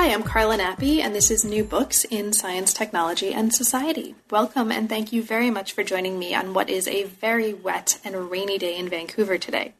Hi, I'm Carla Nappi, and this is New Books in Science, Technology, and Society. Welcome, and thank you very much for joining me on what is a very wet and rainy day in Vancouver today.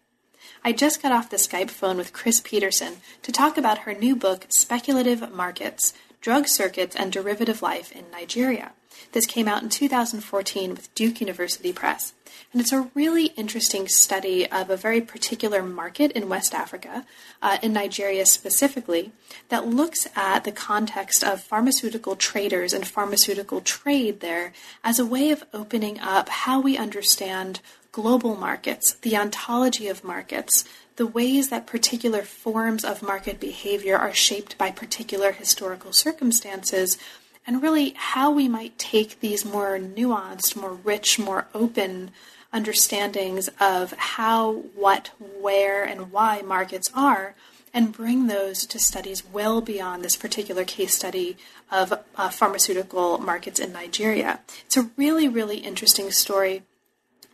I just got off the Skype phone with Chris Peterson to talk about her new book, Speculative Markets Drug Circuits and Derivative Life in Nigeria. This came out in 2014 with Duke University Press. And it's a really interesting study of a very particular market in West Africa, uh, in Nigeria specifically, that looks at the context of pharmaceutical traders and pharmaceutical trade there as a way of opening up how we understand global markets, the ontology of markets, the ways that particular forms of market behavior are shaped by particular historical circumstances, and really how we might take these more nuanced, more rich, more open understandings of how, what, where, and why markets are, and bring those to studies well beyond this particular case study of uh, pharmaceutical markets in Nigeria. It's a really, really interesting story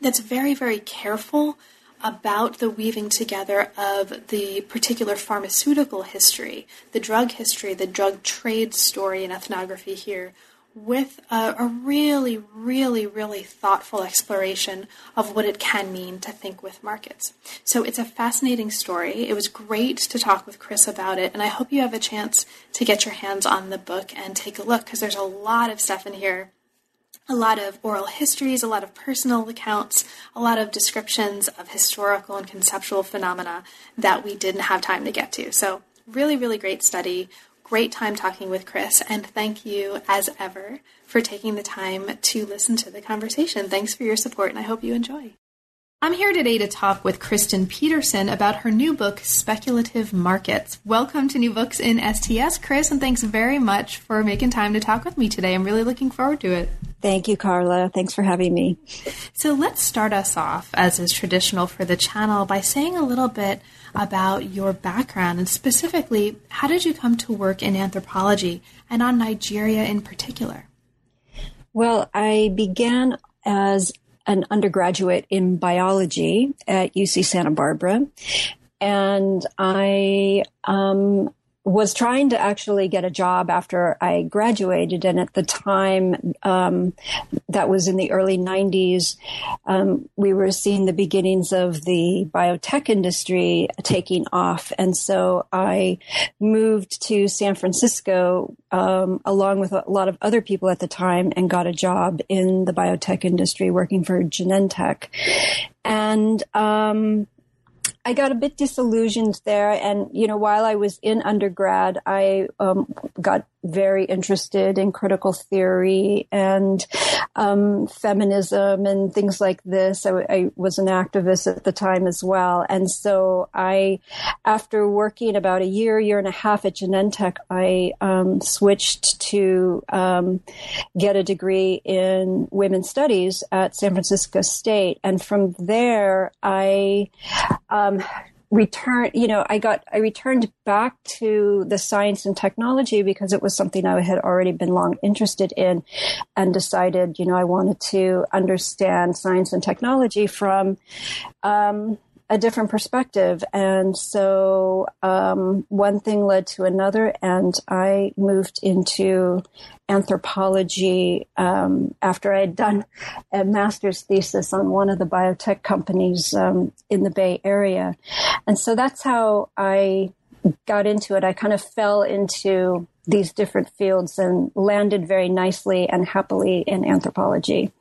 that's very, very careful about the weaving together of the particular pharmaceutical history, the drug history, the drug trade story and ethnography here, with a, a, really, really, really thoughtful exploration of what it can mean to think with markets. So it's a fascinating story. It was great to talk with Chris about it, and I hope you have a chance to get your hands on the book and take a look because there's a lot of stuff in here a lot of oral histories, a lot of personal accounts, a lot of descriptions of historical and conceptual phenomena that we didn't have time to get to. So, really, really great study. Great time talking with Chris, and thank you, as ever, for taking the time to listen to the conversation. Thanks for your support, and I hope you enjoy. I'm here today to talk with Kristin Peterson about her new book, Speculative Markets. Welcome to New Books in STS, Chris, and thanks very much for making time to talk with me today. I'm really looking forward to it. Thank you, Carla. Thanks for having me. So let's start us off, as is traditional for the channel, by saying a little bit about your background and specifically, how did you come to work in anthropology and on Nigeria in particular? Well, I began as an undergraduate in biology at UC Santa Barbara. And I um, was trying to actually get a job after I graduated. And at the time, um, that was in the early 90s, um, we were seeing the beginnings of the biotech industry taking off. And so I moved to San Francisco um, along with a lot of other people at the time and got a job in the biotech industry working for Genentech. And um, I got a bit disillusioned there. And, you know, while I was in undergrad, I um, got very interested in critical theory and um, feminism and things like this. I, I, was an activist at the time as well. And so I, after working about a year, year and a half at Genentech, I um, switched to um, get a degree in women's studies at San Francisco State. And from there, I um, return you know i got i returned back to the science and technology because it was something i had already been long interested in and decided you know i wanted to understand science and technology from um, a different perspective. And so um, one thing led to another, and I moved into anthropology um, after I had done a master's thesis on one of the biotech companies um, in the Bay Area. And so that's how I got into it. I kind of fell into these different fields and landed very nicely and happily in anthropology.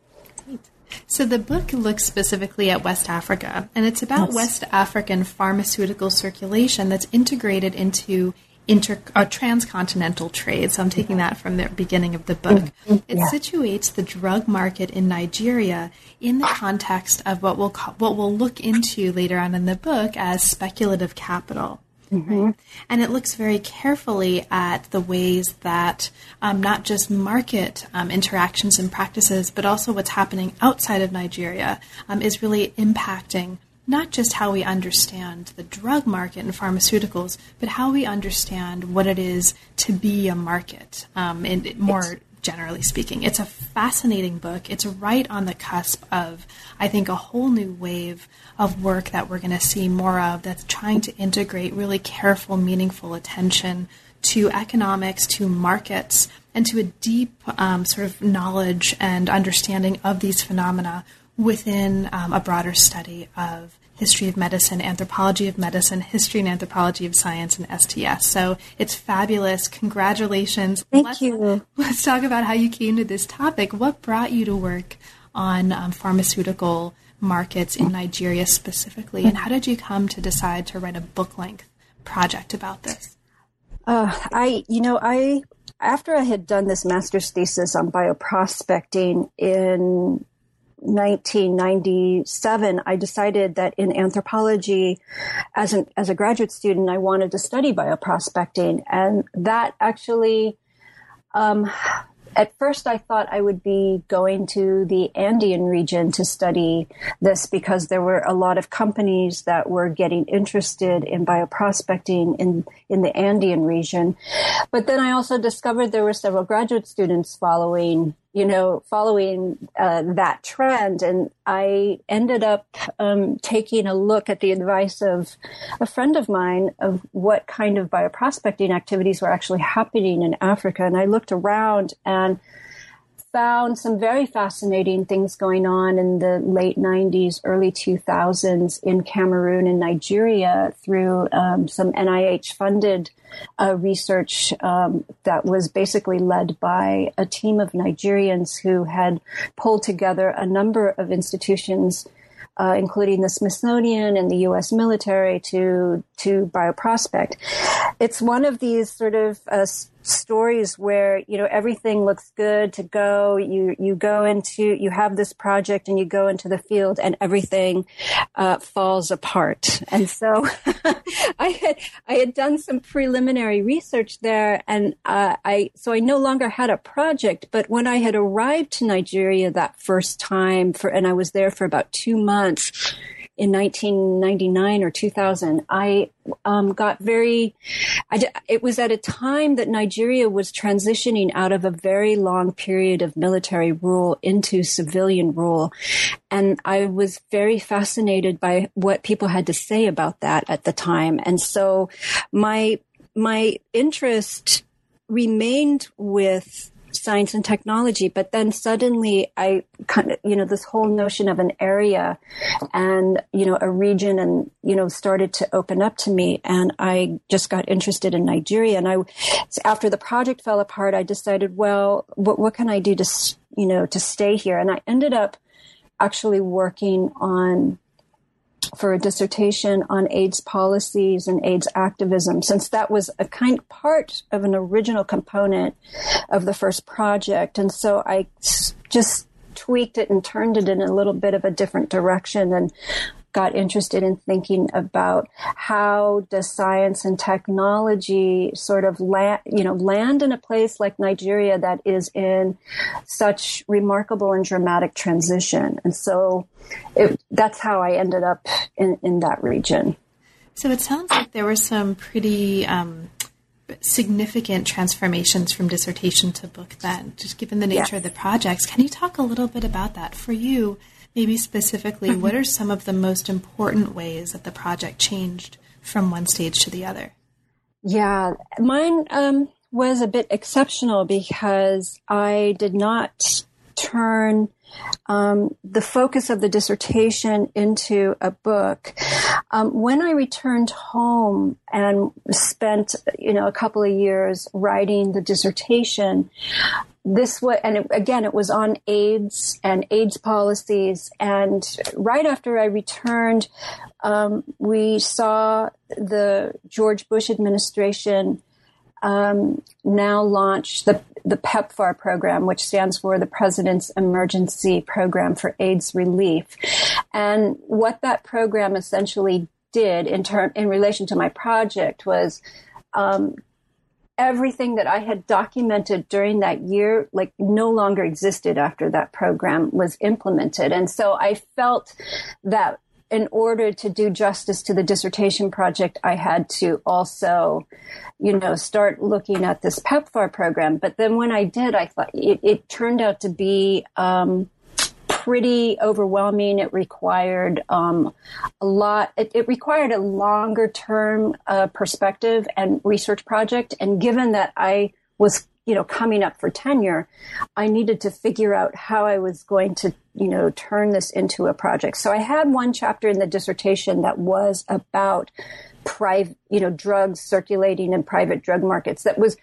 So the book looks specifically at West Africa, and it's about yes. West African pharmaceutical circulation that's integrated into inter uh, transcontinental trade. So I'm taking that from the beginning of the book. Mm-hmm. It yeah. situates the drug market in Nigeria in the context of what we'll call, what we'll look into later on in the book as speculative capital. Mm-hmm. Right? And it looks very carefully at the ways that um, not just market um, interactions and practices, but also what's happening outside of Nigeria um, is really impacting not just how we understand the drug market and pharmaceuticals, but how we understand what it is to be a market, um, and more generally speaking. It's a fascinating book. It's right on the cusp of, I think, a whole new wave of work that we're going to see more of that's trying to integrate really careful, meaningful attention to economics, to markets, and to a deep um, sort of knowledge and understanding of these phenomena within um, a broader study of history of medicine, anthropology of medicine, history and anthropology of science, and STS. So it's fabulous. Congratulations. Thank let's, you. Let's talk about how you came to this topic. What brought you to work on um, pharmaceutical markets in Nigeria specifically, and how did you come to decide to write a book length project about this? Uh, I, you know, I after I had done this master's thesis on bioprospecting in 1997, I decided that in anthropology, as an as a graduate student, I wanted to study bioprospecting, and that actually um, at first I thought I would be going to the Andean region to study this because there were a lot of companies that were getting interested in bioprospecting in, in the Andean region. But then I also discovered there were several graduate students following you know, following uh, that trend. And I ended up um, taking a look at the advice of a friend of mine of what kind of bioprospecting activities were actually happening in Africa. And I looked around and found some very fascinating things going on in the late 90s, early 2000s in Cameroon and Nigeria through um, some NIH funded uh, research um, that was basically led by a team of Nigerians who had pulled together a number of institutions uh, including the Smithsonian and the U.S. military, to to bioprospect. It's one of these sort of uh, stories where you know everything looks good to go. You you go into you have this project and you go into the field and everything uh, falls apart. And so I had I had done some preliminary research there, and uh, I so I no longer had a project. But when I had arrived to Nigeria that first time for and I was there for about two months in 1999 or 2000, I um, got very. I, it was at a time that Nigeria was transitioning out of a very long period of military rule into civilian rule, and I was very fascinated by what people had to say about that at the time. And so, my my interest remained with science and technology. But then suddenly I kind of, you know, this whole notion of an area and, you know, a region and, you know, started to open up to me. And I just got interested in Nigeria. And I, after the project fell apart, I decided, well, what, what can I do to, you know, to stay here? And I ended up actually working on for a dissertation on AIDS policies and AIDS activism, since that was a kind part of an original component of the first project. And so I just tweaked it and turned it in a little bit of a different direction and got interested in thinking about how does science and technology sort of land, you know, land in a place like Nigeria that is in such remarkable and dramatic transition. And so it, that's how I ended up in, in that region. So it sounds like there were some pretty um, significant transformations from dissertation to book then, just given the nature yes. of the projects. Can you talk a little bit about that for you? Maybe specifically, mm-hmm. what are some of the most important ways that the project changed from one stage to the other? Yeah, mine um, was a bit exceptional because I did not turn um, the focus of the dissertation into a book. Um, when I returned home and spent, you know, a couple of years writing the dissertation, this was, and it, again, it was on AIDS and AIDS policies. And right after I returned, um, we saw the George Bush administration um, now launch the the PEPFAR program, which stands for the President's Emergency Program for AIDS Relief. And what that program essentially did in term in relation to my project was um, everything that I had documented during that year, like no longer existed after that program was implemented. And so I felt that in order to do justice to the dissertation project, I had to also, you know, start looking at this PEPFAR program. But then when I did, I thought it, it turned out to be, um, pretty overwhelming. It required um, a lot. It, it, required a longer term uh, perspective and research project. And given that I was, you know, coming up for tenure, I needed to figure out how I was going to, you know, turn this into a project. So I had one chapter in the dissertation that was about private, you know, drugs circulating in private drug markets. That was,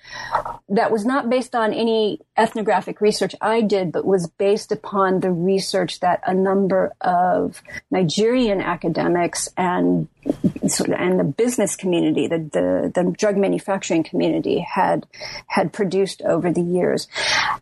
that was not based on any ethnographic research I did, but was based upon the research that a number of Nigerian academics and and the business community, the, the, the drug manufacturing community had had produced over the years.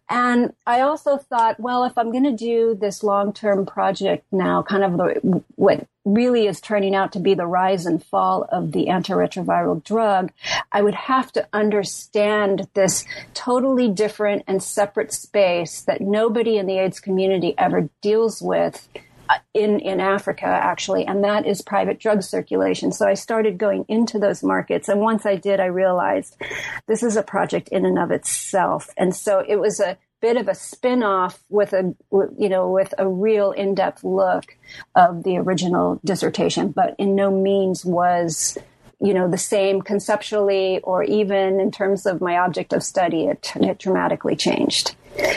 And I also thought, well, if I'm going to do this long term project now, kind of the, what really is turning out to be the rise and fall of the antiretroviral drug, I would have to understand this totally different and separate space that nobody in the AIDS community ever deals with uh, in in Africa actually, and that is private drug circulation. So I started going into those markets, and once I did, I realized this is a project in and of itself. And so it was a bit of a spin-off with a you know with a real in-depth look of the original dissertation, but in no means was you know the same conceptually or even in terms of my object of study. It, it dramatically changed.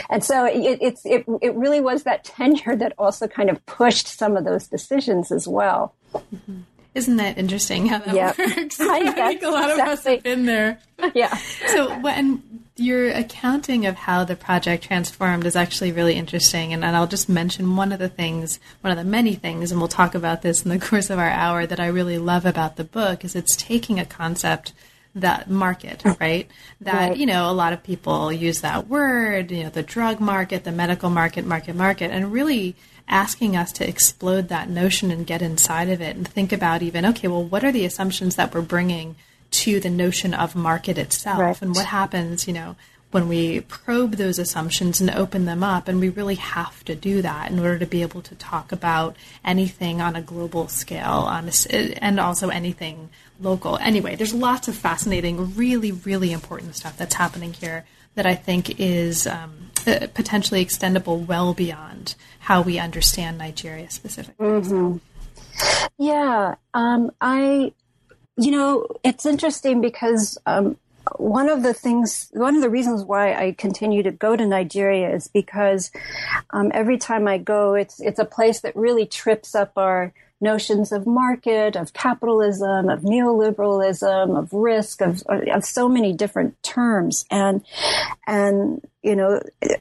And so it, it's, it, it really was that tenure that also kind of pushed some of those decisions as well. Mm-hmm. Isn't that interesting how that yep. works? I, I think a lot of us have been there. Yeah. So when your accounting of how the project transformed is actually really interesting, and, and I'll just mention one of the things, one of the many things, and we'll talk about this in the course of our hour that I really love about the book is it's taking a concept that market, oh. right? That, right. you know, a lot of people use that word, you know, the drug market, the medical market, market, market, and really asking us to explode that notion and get inside of it and think about even, okay, well, what are the assumptions that we're bringing to the notion of market itself? Right. And what happens, you know, when we probe those assumptions and open them up, and we really have to do that in order to be able to talk about anything on a global scale, on a, and also anything local. Anyway, there's lots of fascinating, really, really important stuff that's happening here that I think is um, uh, potentially extendable well beyond how we understand Nigeria specifically. Mm-hmm. Yeah, um, I, you know, it's interesting because um, one of the things, one of the reasons why I continue to go to Nigeria is because um, every time I go, it's it's a place that really trips up our notions of market, of capitalism, of neoliberalism, of risk, of, of so many different terms. And, and, you know,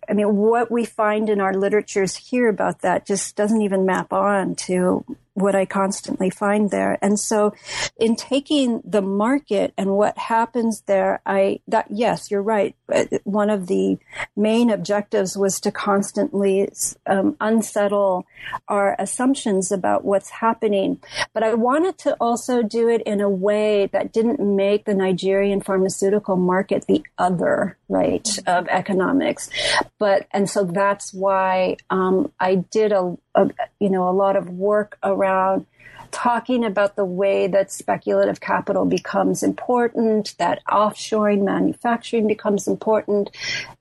I mean, what we find in our literatures here about that just doesn't even map on to what I constantly find there. And so in taking the market and what happens there, I, that, yes, you're right. One of the main objectives was to constantly um, unsettle our assumptions about what's happening. But I wanted to also do it in a way that didn't make the Nigerian pharmaceutical market the other, right, of economics. But, and so that's why um, I did a, you know, a lot of work around talking about the way that speculative capital becomes important, that offshoring manufacturing becomes important.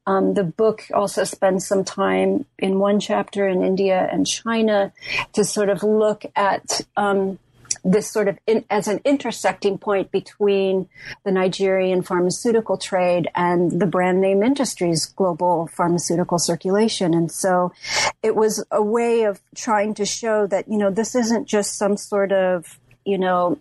Um, the book also spends some time in one chapter in India and China to sort of look at um, this sort of in, as an intersecting point between the Nigerian pharmaceutical trade and the brand name industry's global pharmaceutical circulation. And so it was a way of trying to show that, you know, this isn't just some sort of, you know,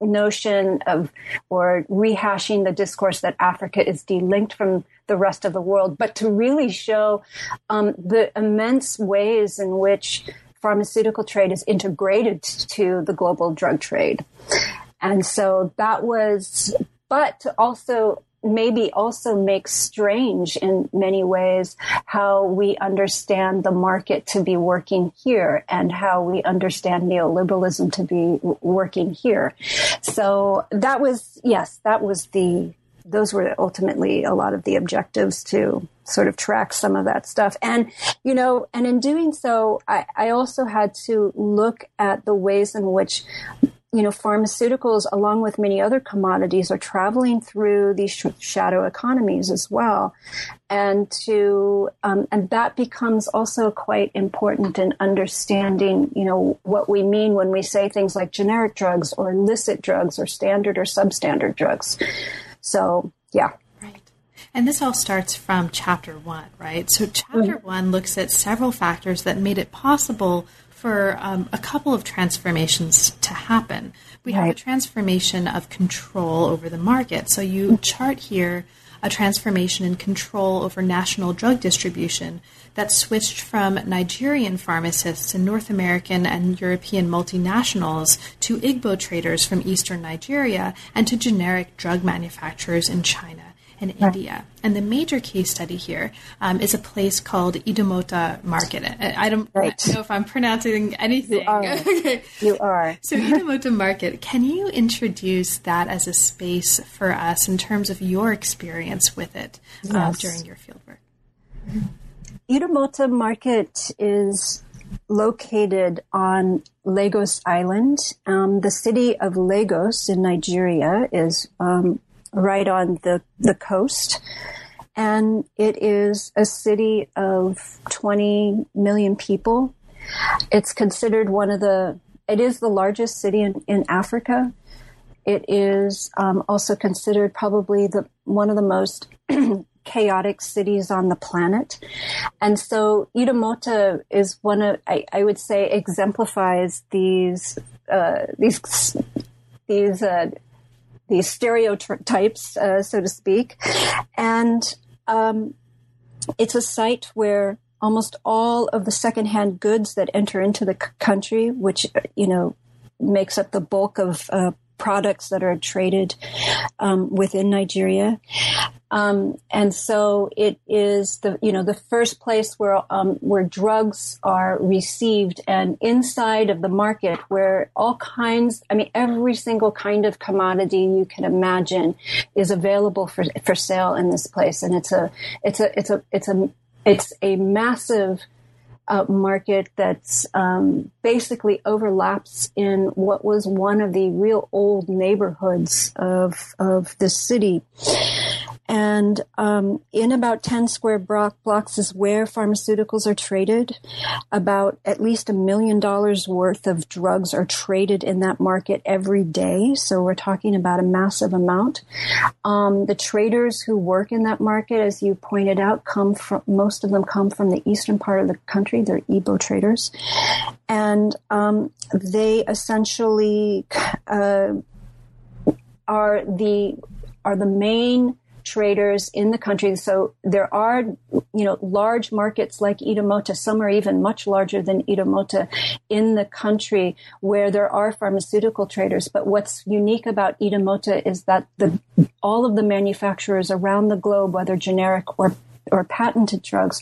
notion of or rehashing the discourse that Africa is delinked from the rest of the world, but to really show um, the immense ways in which pharmaceutical trade is integrated to the global drug trade. And so that was, but also maybe also makes strange in many ways how we understand the market to be working here and how we understand neoliberalism to be working here. So that was, yes, that was the, those were ultimately a lot of the objectives to sort of track some of that stuff. And, you know, and in doing so, I, I also had to look at the ways in which you know, pharmaceuticals, along with many other commodities, are traveling through these sh- shadow economies as well, and to um, and that becomes also quite important in understanding, you know, what we mean when we say things like generic drugs or illicit drugs or standard or substandard drugs. So, yeah. Right. And this all starts from chapter one, right? So, chapter mm-hmm. one looks at several factors that made it possible for um, a couple of transformations to happen. We right. have a transformation of control over the market. So you chart here a transformation in control over national drug distribution that switched from Nigerian pharmacists and North American and European multinationals to Igbo traders from eastern Nigeria and to generic drug manufacturers in China and right. India. And the major case study here um, is a place called Idumota Market. I, don't, right. know if I'm pronouncing anything. You are. okay. You are. so Idumota Market, can you introduce that as a space for us in terms of your experience with it um, during your fieldwork? Idumota Market is located on Lagos Island. Um, the city of Lagos in Nigeria is um, right on the, the coast. And it is a city of 20 million people. It's considered one of the, it is the largest city in, in Africa. It is um, also considered probably the one of the most chaotic cities on the planet. And so Idumota is one of, I, I would say, exemplifies these, uh, these, these, uh, these stereotypes, uh, so to speak. And um, it's a site where almost all of the secondhand goods that enter into the c- country, which, you know, makes up the bulk of uh, products that are traded um, within Nigeria. Um, and so it is the you know the first place where um, where drugs are received, and inside of the market where all kinds I mean every single kind of commodity you can imagine is available for for sale in this place, and it's a it's a it's a it's a it's a massive uh, market that's um, basically overlaps in what was one of the real old neighborhoods of of the city. And um, in about 10 square block blocks is where pharmaceuticals are traded. About at least a million dollars worth of drugs are traded in that market every day. So we're talking about a massive amount. Um, the traders who work in that market, as you pointed out, come from, most of them come from the eastern part of the country. They're Igbo traders. And um, they essentially uh, are the are the main traders in the country. So there are, you know, large markets like Idumota. Some are even much larger than Idumota in the country where there are pharmaceutical traders. But what's unique about Idumota is that the, all of the manufacturers around the globe, whether generic or or patented drugs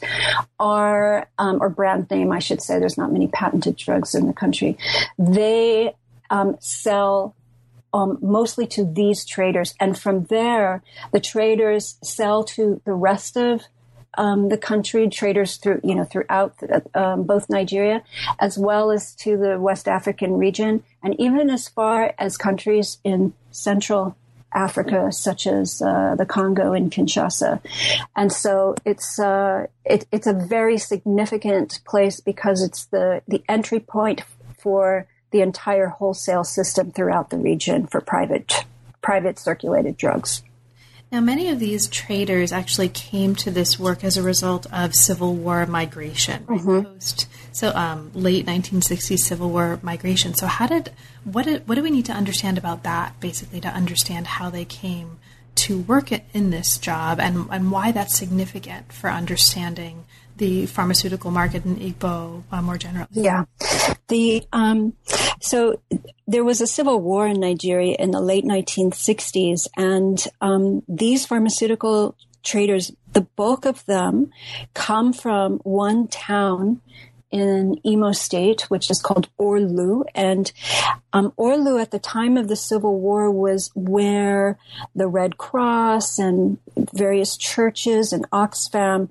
are, um, or brand name, I should say. There's not many patented drugs in the country. They um, sell um, mostly to these traders. And from there, the traders sell to the rest of um, the country, traders through, you know, throughout um, both Nigeria, as well as to the West African region, and even as far as countries in Central Africa, such as uh, the Congo and Kinshasa. And so it's uh, it, it's a very significant place because it's the the entry point for the entire wholesale system throughout the region for private private circulated drugs. Now, many of these traders actually came to this work as a result of Civil War migration, mm-hmm. post so um, late 1960s Civil War migration. So, how did what did, what do we need to understand about that, basically, to understand how they came to work in this job and, and why that's significant for understanding the pharmaceutical market in Igbo uh, more generally. Yeah. The, um, so there was a civil war in Nigeria in the late 1960s and, um, these pharmaceutical traders, the bulk of them come from one town in Imo State, which is called Orlu. And um, Orlu at the time of the Civil War was where the Red Cross and various churches and Oxfam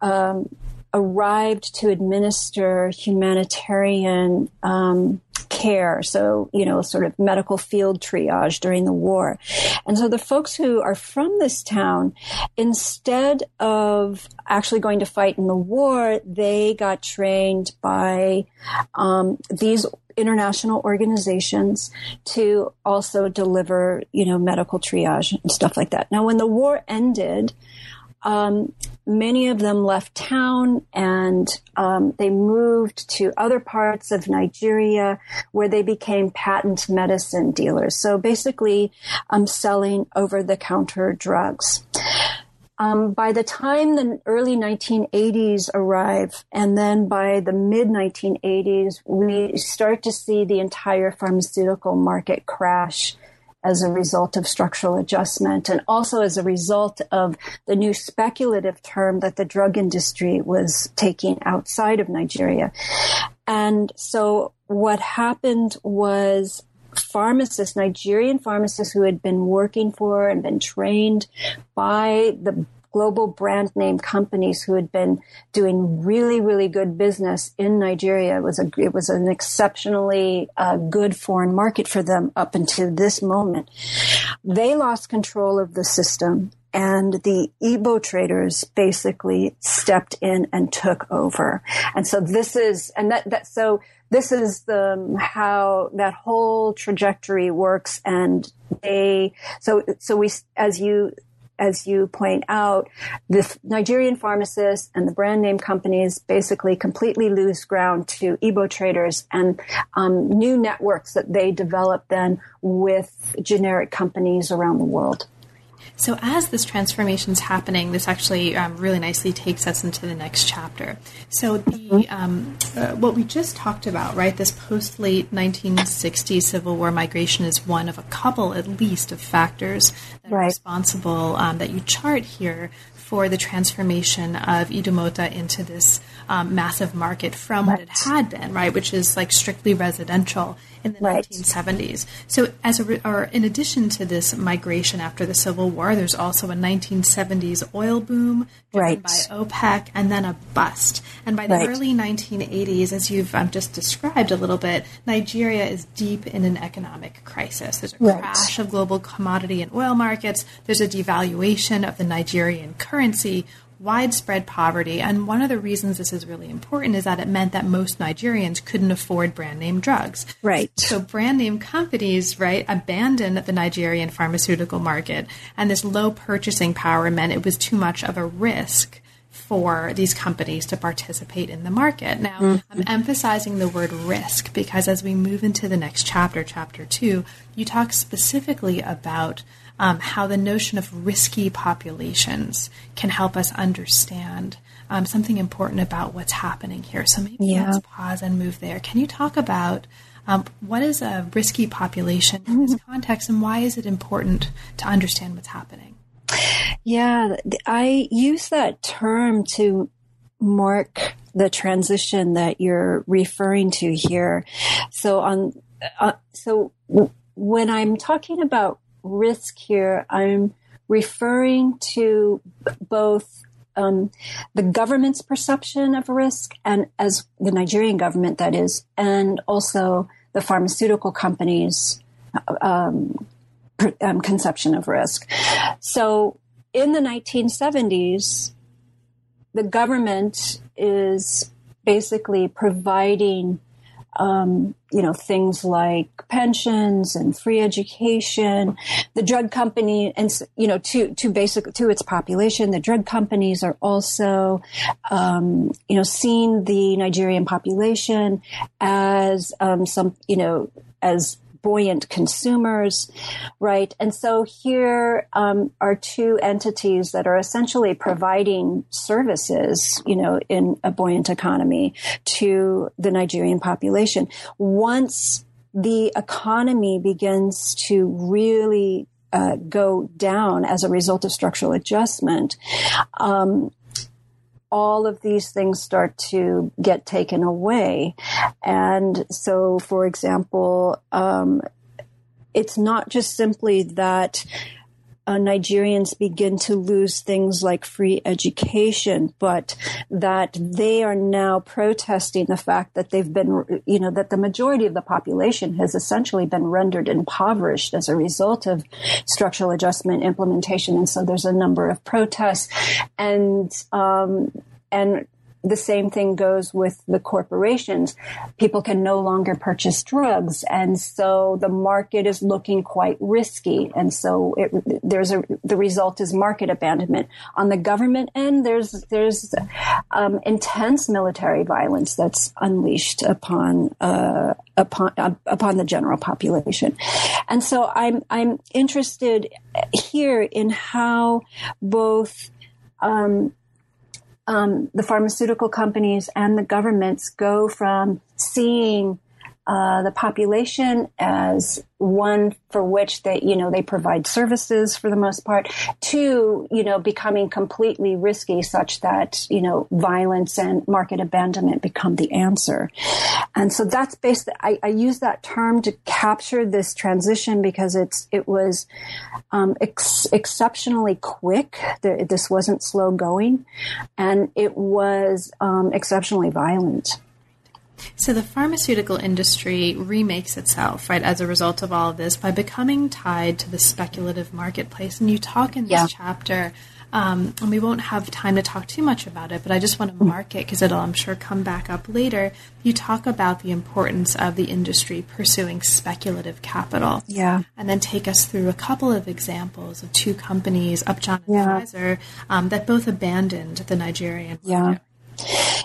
um, arrived to administer humanitarian um, care. So, you know, sort of medical field triage during the war. And so the folks who are from this town, instead of actually going to fight in the war, they got trained by um, these international organizations to also deliver, you know, medical triage and stuff like that. Now, when the war ended, um, many of them left town and um, they moved to other parts of Nigeria where they became patent medicine dealers. So basically, um, selling over the counter drugs. Um, by the time the early 1980s arrive, and then by the mid 1980s, we start to see the entire pharmaceutical market crash as a result of structural adjustment and also as a result of the new speculative term that the drug industry was taking outside of Nigeria. And so what happened was pharmacists, Nigerian pharmacists who had been working for and been trained by the global brand name companies who had been doing really, really good business in Nigeria. It was a, it was an exceptionally uh, good foreign market for them up until this moment. They lost control of the system and the Igbo traders basically stepped in and took over. And so this is, and that, that, so this is the, how that whole trajectory works. And they, so, so we, as you as you point out, the Nigerian pharmacists and the brand name companies basically completely lose ground to Igbo traders and um, new networks that they develop then with generic companies around the world. So, as this transformation is happening, this actually um, really nicely takes us into the next chapter. So, the um, uh, what we just talked about, right? This post late 1960s Civil War migration is one of a couple, at least, of factors that right. are responsible um, that you chart here for the transformation of Idumota into this um, massive market from right. what it had been, right, which is like strictly residential in the right. 1970s. So, as a, or in addition to this migration after the Civil War, there's also a 1970s oil boom driven right. by OPEC, and then a bust. And by the right. early 1980s, as you've um, just described a little bit, Nigeria is deep in an economic crisis. There's a crash of global commodity and oil markets. There's a devaluation of the Nigerian currency widespread poverty. And one of the reasons this is really important is that it meant that most Nigerians couldn't afford brand name drugs. Right. So brand name companies, right, abandoned the Nigerian pharmaceutical market. And this low purchasing power meant it was too much of a risk for these companies to participate in the market. Now, mm-hmm. I'm emphasizing the word risk because as we move into the next chapter, chapter two, you talk specifically about um, how the notion of risky populations can help us understand um, something important about what's happening here. So maybe yeah. let's pause and move there. Can you talk about um, what is a risky population in this context and why is it important to understand what's happening? Yeah, I use that term to mark the transition that you're referring to here. So on, uh, so when I'm talking about risk here, I'm referring to both um, the government's perception of risk and as the Nigerian government, that is, and also the pharmaceutical companies' um, um, conception of risk. So in the 1970s, the government is basically providing um, you know, things like pensions and free education. The drug company, and you know, to to basic to its population, the drug companies are also, um, you know, seeing the Nigerian population as um, some, you know, as buoyant consumers, right? And so here um, are two entities that are essentially providing services, you know, in a buoyant economy to the Nigerian population. Once the economy begins to really uh, go down as a result of structural adjustment, um, all of these things start to get taken away. And so, for example, um, it's not just simply that uh, Nigerians begin to lose things like free education, but that they are now protesting the fact that they've been, you know, that the majority of the population has essentially been rendered impoverished as a result of structural adjustment implementation. And so there's a number of protests and, um, and the same thing goes with the corporations. People can no longer purchase drugs. And so the market is looking quite risky. And so it, there's a, the result is market abandonment. On the government end, there's, there's, um, intense military violence that's unleashed upon, uh, upon, uh, upon the general population. And so I'm, I'm interested here in how both, um, um, the pharmaceutical companies and the governments go from seeing uh, the population as one for which they, you know, they provide services for the most part, to, you know, becoming completely risky such that, you know, violence and market abandonment become the answer. And so that's based, I, I use that term to capture this transition because it's, it was, um, ex- exceptionally quick. This wasn't slow going and it was, um, exceptionally violent. So the pharmaceutical industry remakes itself, right, as a result of all of this by becoming tied to the speculative marketplace. And you talk in this yeah. chapter, um, and we won't have time to talk too much about it, but I just want to mark it because it'll, I'm sure, come back up later. You talk about the importance of the industry pursuing speculative capital. Yeah. And then take us through a couple of examples of two companies, Upjohn and yeah. Pfizer, um, that both abandoned the Nigerian market. Yeah.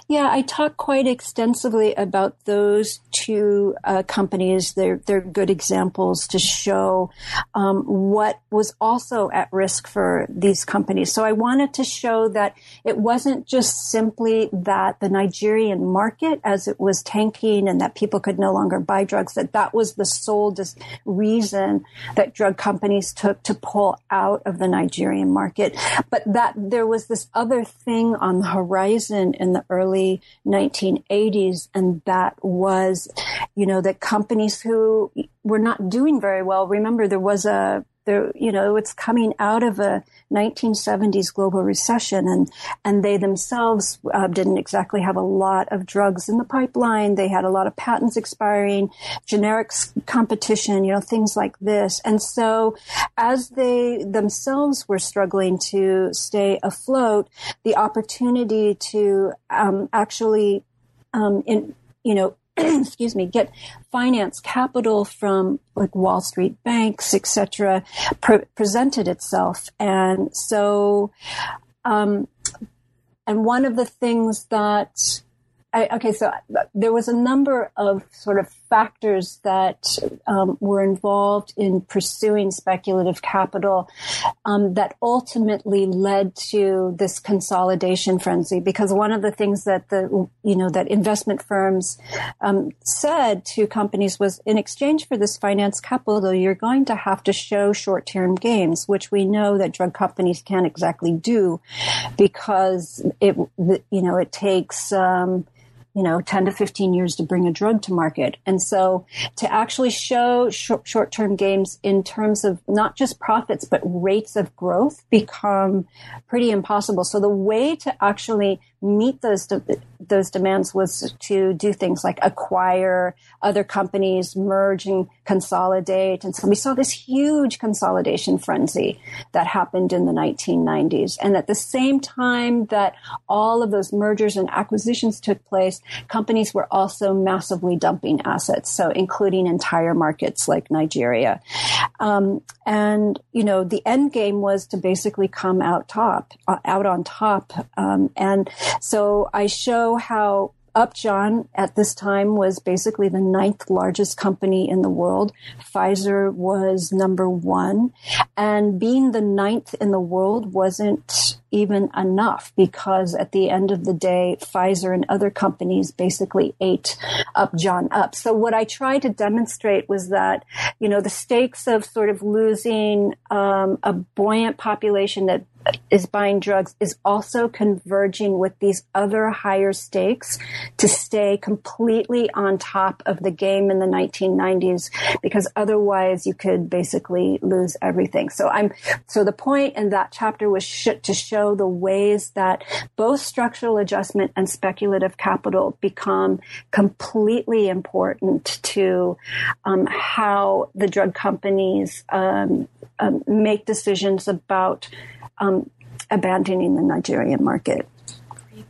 Yeah, I talk quite extensively about those two uh, companies. They're they're good examples to show um, what was also at risk for these companies. So I wanted to show that it wasn't just simply that the Nigerian market, as it was tanking, and that people could no longer buy drugs. That that was the sole dis- reason that drug companies took to pull out of the Nigerian market, but that there was this other thing on the horizon in the early 1980s. And that was, you know, that companies who were not doing very well. Remember, there was a you know, it's coming out of a 1970s global recession and, and they themselves uh, didn't exactly have a lot of drugs in the pipeline. They had a lot of patents expiring, generics competition, you know, things like this. And so as they themselves were struggling to stay afloat, the opportunity to um, actually um, in, you know, excuse me, get finance capital from like Wall Street banks, etc., pre- presented itself, and so, um, and one of the things that I, okay, so there was a number of sort of factors that um, were involved in pursuing speculative capital um, that ultimately led to this consolidation frenzy. Because one of the things that the you know that investment firms um, said to companies was, in exchange for this finance capital, though, you're going to have to show short-term gains, which we know that drug companies can't exactly do, because it you know it takes um, you know, 10 to 15 years to bring a drug to market. And so to actually show short term gains in terms of not just profits, but rates of growth become pretty impossible. So the way to actually meet those de- those demands was to do things like acquire other companies, merge and consolidate. And so we saw this huge consolidation frenzy that happened in the 1990s. And at the same time that all of those mergers and acquisitions took place, companies were also massively dumping assets, so including entire markets like Nigeria. Um, and you know, the end game was to basically come out top, uh, out on top. Um, and so I show how Upjohn at this time was basically the ninth largest company in the world. Pfizer was number one. And being the ninth in the world wasn't even enough because at the end of the day, Pfizer and other companies basically ate Upjohn up. So what I tried to demonstrate was that, you know, the stakes of sort of losing um, a buoyant population that is buying drugs is also converging with these other higher stakes to stay completely on top of the game in the 1990s because otherwise you could basically lose everything. So I'm so the point in that chapter was sh- to show the ways that both structural adjustment and speculative capital become completely important to um, how the drug companies um, um, make decisions about um, abandoning the Nigerian market.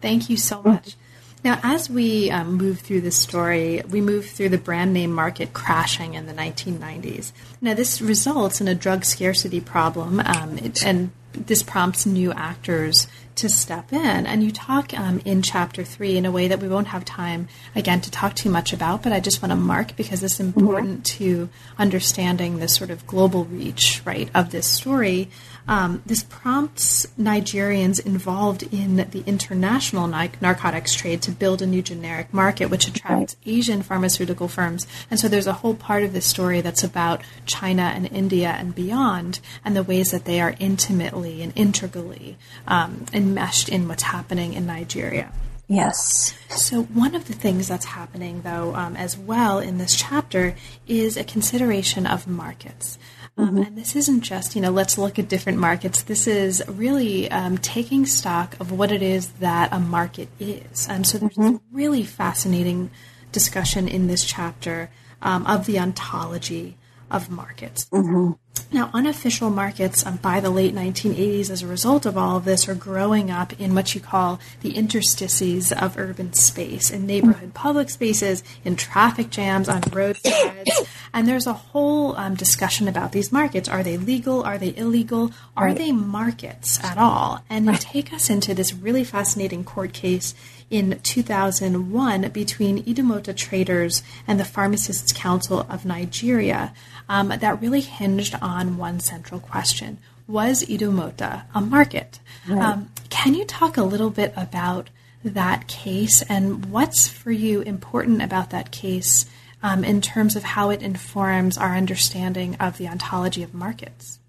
Thank you so much. Now, as we um, move through this story, we move through the brand name market crashing in the 1990s. Now, this results in a drug scarcity problem, um, it, and this prompts new actors to step in. And you talk um, in chapter three in a way that we won't have time, again, to talk too much about, but I just want to mark because it's important mm-hmm. to understanding the sort of global reach, right, of this story. Um, this prompts Nigerians involved in the international narcotics trade to build a new generic market, which attracts right. Asian pharmaceutical firms. And so there's a whole part of this story that's about China and India and beyond, and the ways that they are intimately and integrally um, enmeshed in what's happening in Nigeria. Yes. So, one of the things that's happening, though, um, as well in this chapter is a consideration of markets. Um, mm-hmm. and this isn't just, you know, let's look at different markets. This is really um, taking stock of what it is that a market is. Um, so there's a really fascinating discussion in this chapter um, of the ontology of markets. Mm-hmm. Now, unofficial markets um, by the late 1980s, as a result of all of this, are growing up in what you call the interstices of urban space, in neighborhood public spaces, in traffic jams, on roadsides. and there's a whole um, discussion about these markets. Are they legal? Are they illegal? Are right. they markets at all? And they take us into this really fascinating court case in 2001 between Idumota traders and the Pharmacists Council of Nigeria um, that really hinged on one central question Was Idumota a market? Right. Um, can you talk a little bit about that case and what's for you important about that case um, in terms of how it informs our understanding of the ontology of markets?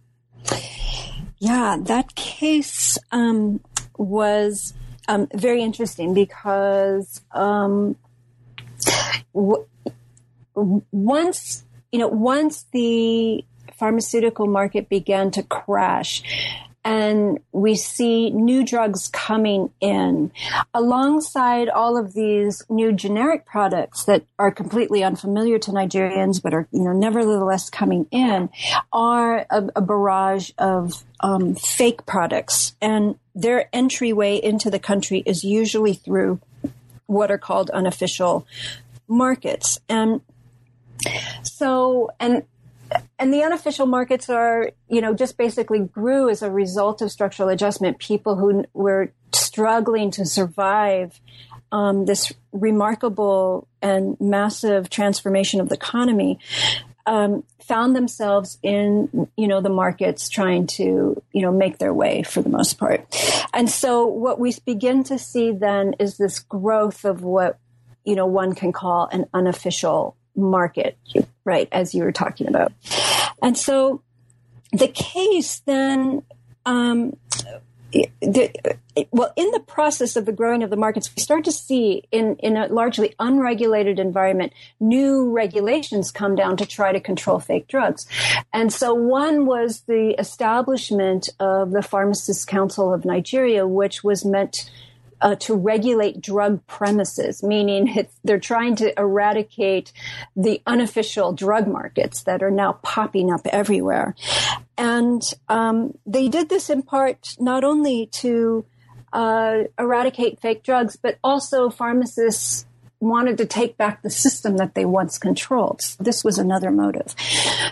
Yeah, that case um, was um, very interesting because um, w- once you know once the pharmaceutical market began to crash and we see new drugs coming in alongside all of these new generic products that are completely unfamiliar to Nigerians, but are, you know, nevertheless coming in are a, a barrage of um, fake products and their entryway into the country is usually through what are called unofficial markets. And so, and and the unofficial markets are, you know, just basically grew as a result of structural adjustment. People who were struggling to survive um, this remarkable and massive transformation of the economy um, found themselves in, you know, the markets trying to, you know, make their way for the most part. And so what we begin to see then is this growth of what, you know, one can call an unofficial market, right, as you were talking about. And so the case then, um, the, well, in the process of the growing of the markets, we start to see in, in a largely unregulated environment, new regulations come down to try to control fake drugs. And so one was the establishment of the Pharmacists Council of Nigeria, which was meant uh, to regulate drug premises, meaning they're trying to eradicate the unofficial drug markets that are now popping up everywhere. And um, they did this in part not only to uh, eradicate fake drugs, but also pharmacists wanted to take back the system that they once controlled. This was another motive.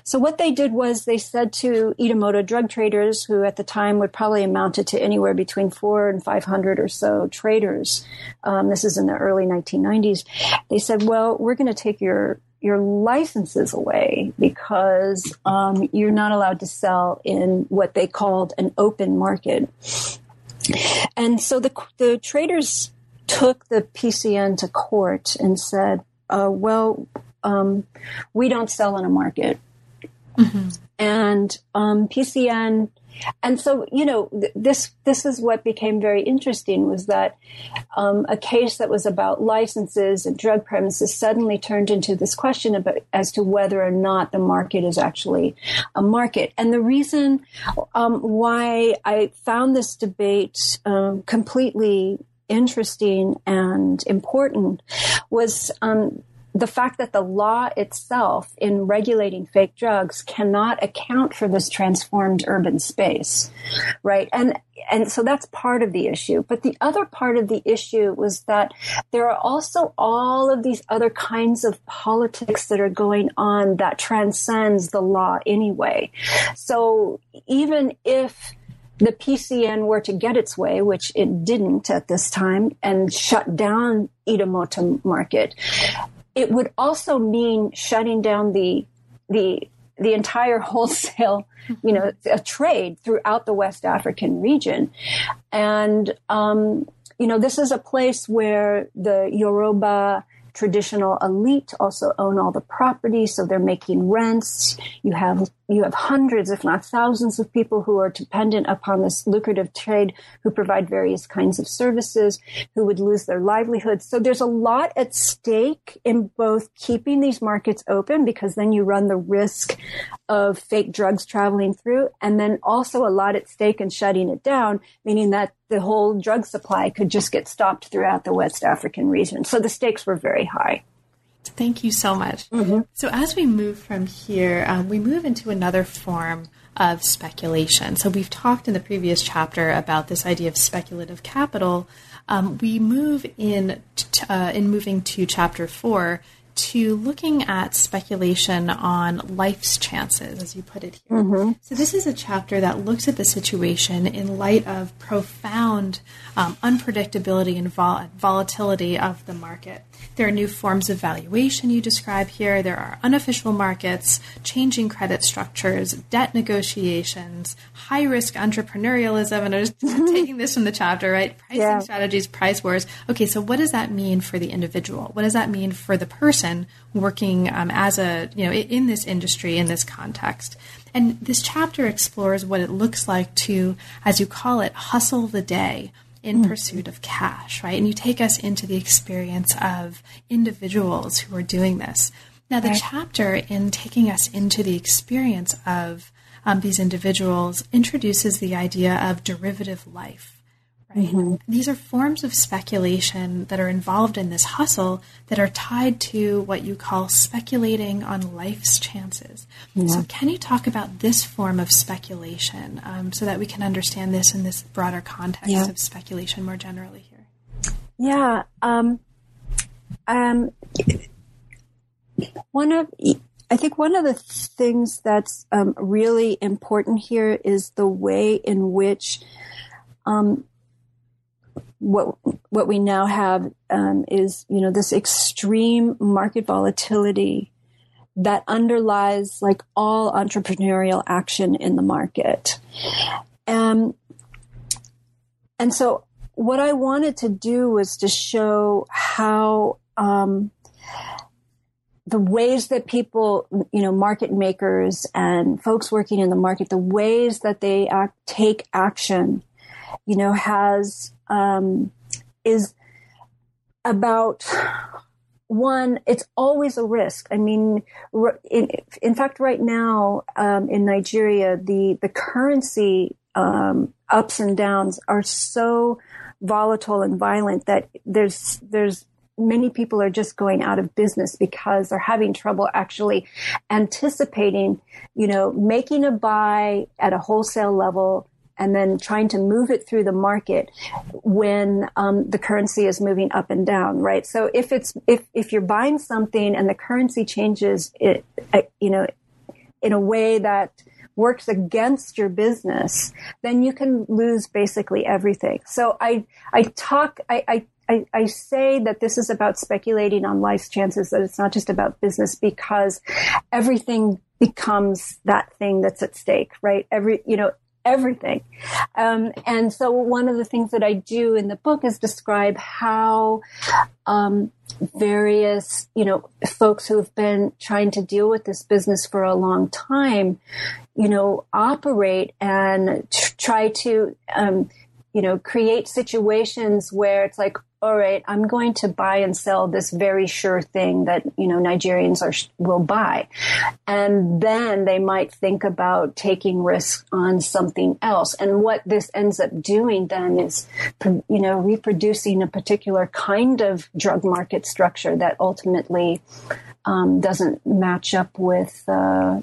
So what they did was they said to Idumota drug traders, who at the time would probably amounted to anywhere between four and 500 or so traders. Um, this is in the early 1990s. They said, well, we're going to take your your licenses away because um, you're not allowed to sell in what they called an open market. And so the, the traders took the PCN to court and said, uh, well, um, we don't sell in a market. Mm-hmm. And um, PCN and so you know th- this this is what became very interesting was that um, a case that was about licenses and drug premises suddenly turned into this question about as to whether or not the market is actually a market and the reason um, why I found this debate um, completely interesting and important was um, the fact that the law itself in regulating fake drugs cannot account for this transformed urban space, right? And and so that's part of the issue. But the other part of the issue was that there are also all of these other kinds of politics that are going on that transcends the law anyway. So even if the PCN were to get its way, which it didn't at this time, and shut down Idumota market, it would also mean shutting down the the the entire wholesale, you know, a trade throughout the West African region, and um, you know, this is a place where the Yoruba traditional elite also own all the property, so they're making rents. You have you have hundreds, if not thousands, of people who are dependent upon this lucrative trade, who provide various kinds of services, who would lose their livelihoods. So there's a lot at stake in both keeping these markets open, because then you run the risk of fake drugs traveling through, and then also a lot at stake in shutting it down, meaning that the whole drug supply could just get stopped throughout the West African region. So the stakes were very high. Thank you so much. Mm-hmm. So, as we move from here, um, we move into another form of speculation. So, we've talked in the previous chapter about this idea of speculative capital. Um, we move in t- uh, in moving to chapter four to looking at speculation on life's chances, as you put it here. Mm-hmm. So, this is a chapter that looks at the situation in light of profound um, unpredictability and vol- volatility of the market. There are new forms of valuation you describe here. There are unofficial markets, changing credit structures, debt negotiations, high risk entrepreneurialism. And I was taking this from the chapter, right? Pricing yeah. strategies, price wars. Okay, so what does that mean for the individual? What does that mean for the person working um, as a, you know, in this industry, in this context? And this chapter explores what it looks like to, as you call it, hustle the day in mm. pursuit of cash, right? And you take us into the experience of individuals who are doing this. Now, the right. chapter in taking us into the experience of um, these individuals introduces the idea of derivative life. Right? Mm-hmm. These are forms of speculation that are involved in this hustle that are tied to what you call speculating on life's chances. Yeah. So, can you talk about this form of speculation um, so that we can understand this in this broader context yeah. of speculation more generally here? Yeah. Um, um, one of I think one of the things that's um, really important here is the way in which um, what what we now have um, is you know this extreme market volatility that underlies like all entrepreneurial action in the market. And and so what I wanted to do was to show how um, the ways that people, you know, market makers and folks working in the market, the ways that they act, take action, you know, has um, is about one, it's always a risk. I mean, in, in fact, right now um, in Nigeria, the the currency um, ups and downs are so volatile and violent that there's there's many people are just going out of business because they're having trouble actually anticipating, you know, making a buy at a wholesale level and then trying to move it through the market when um, the currency is moving up and down, right? So if it's if if you're buying something and the currency changes, it you know, in a way that works against your business, then you can lose basically everything. So I I talk I, I I, I, say that this is about speculating on life's chances, that it's not just about business because everything becomes that thing that's at stake, right? Every, you know, everything. Um, and so one of the things that I do in the book is describe how um, various, you know, folks who have been trying to deal with this business for a long time, you know, operate and try to, um, you know, create situations where it's like, all right, I'm going to buy and sell this very sure thing that, you know, Nigerians are, will buy. And then they might think about taking risks on something else. And what this ends up doing then is, you know, reproducing a particular kind of drug market structure that ultimately um, doesn't match up with, uh,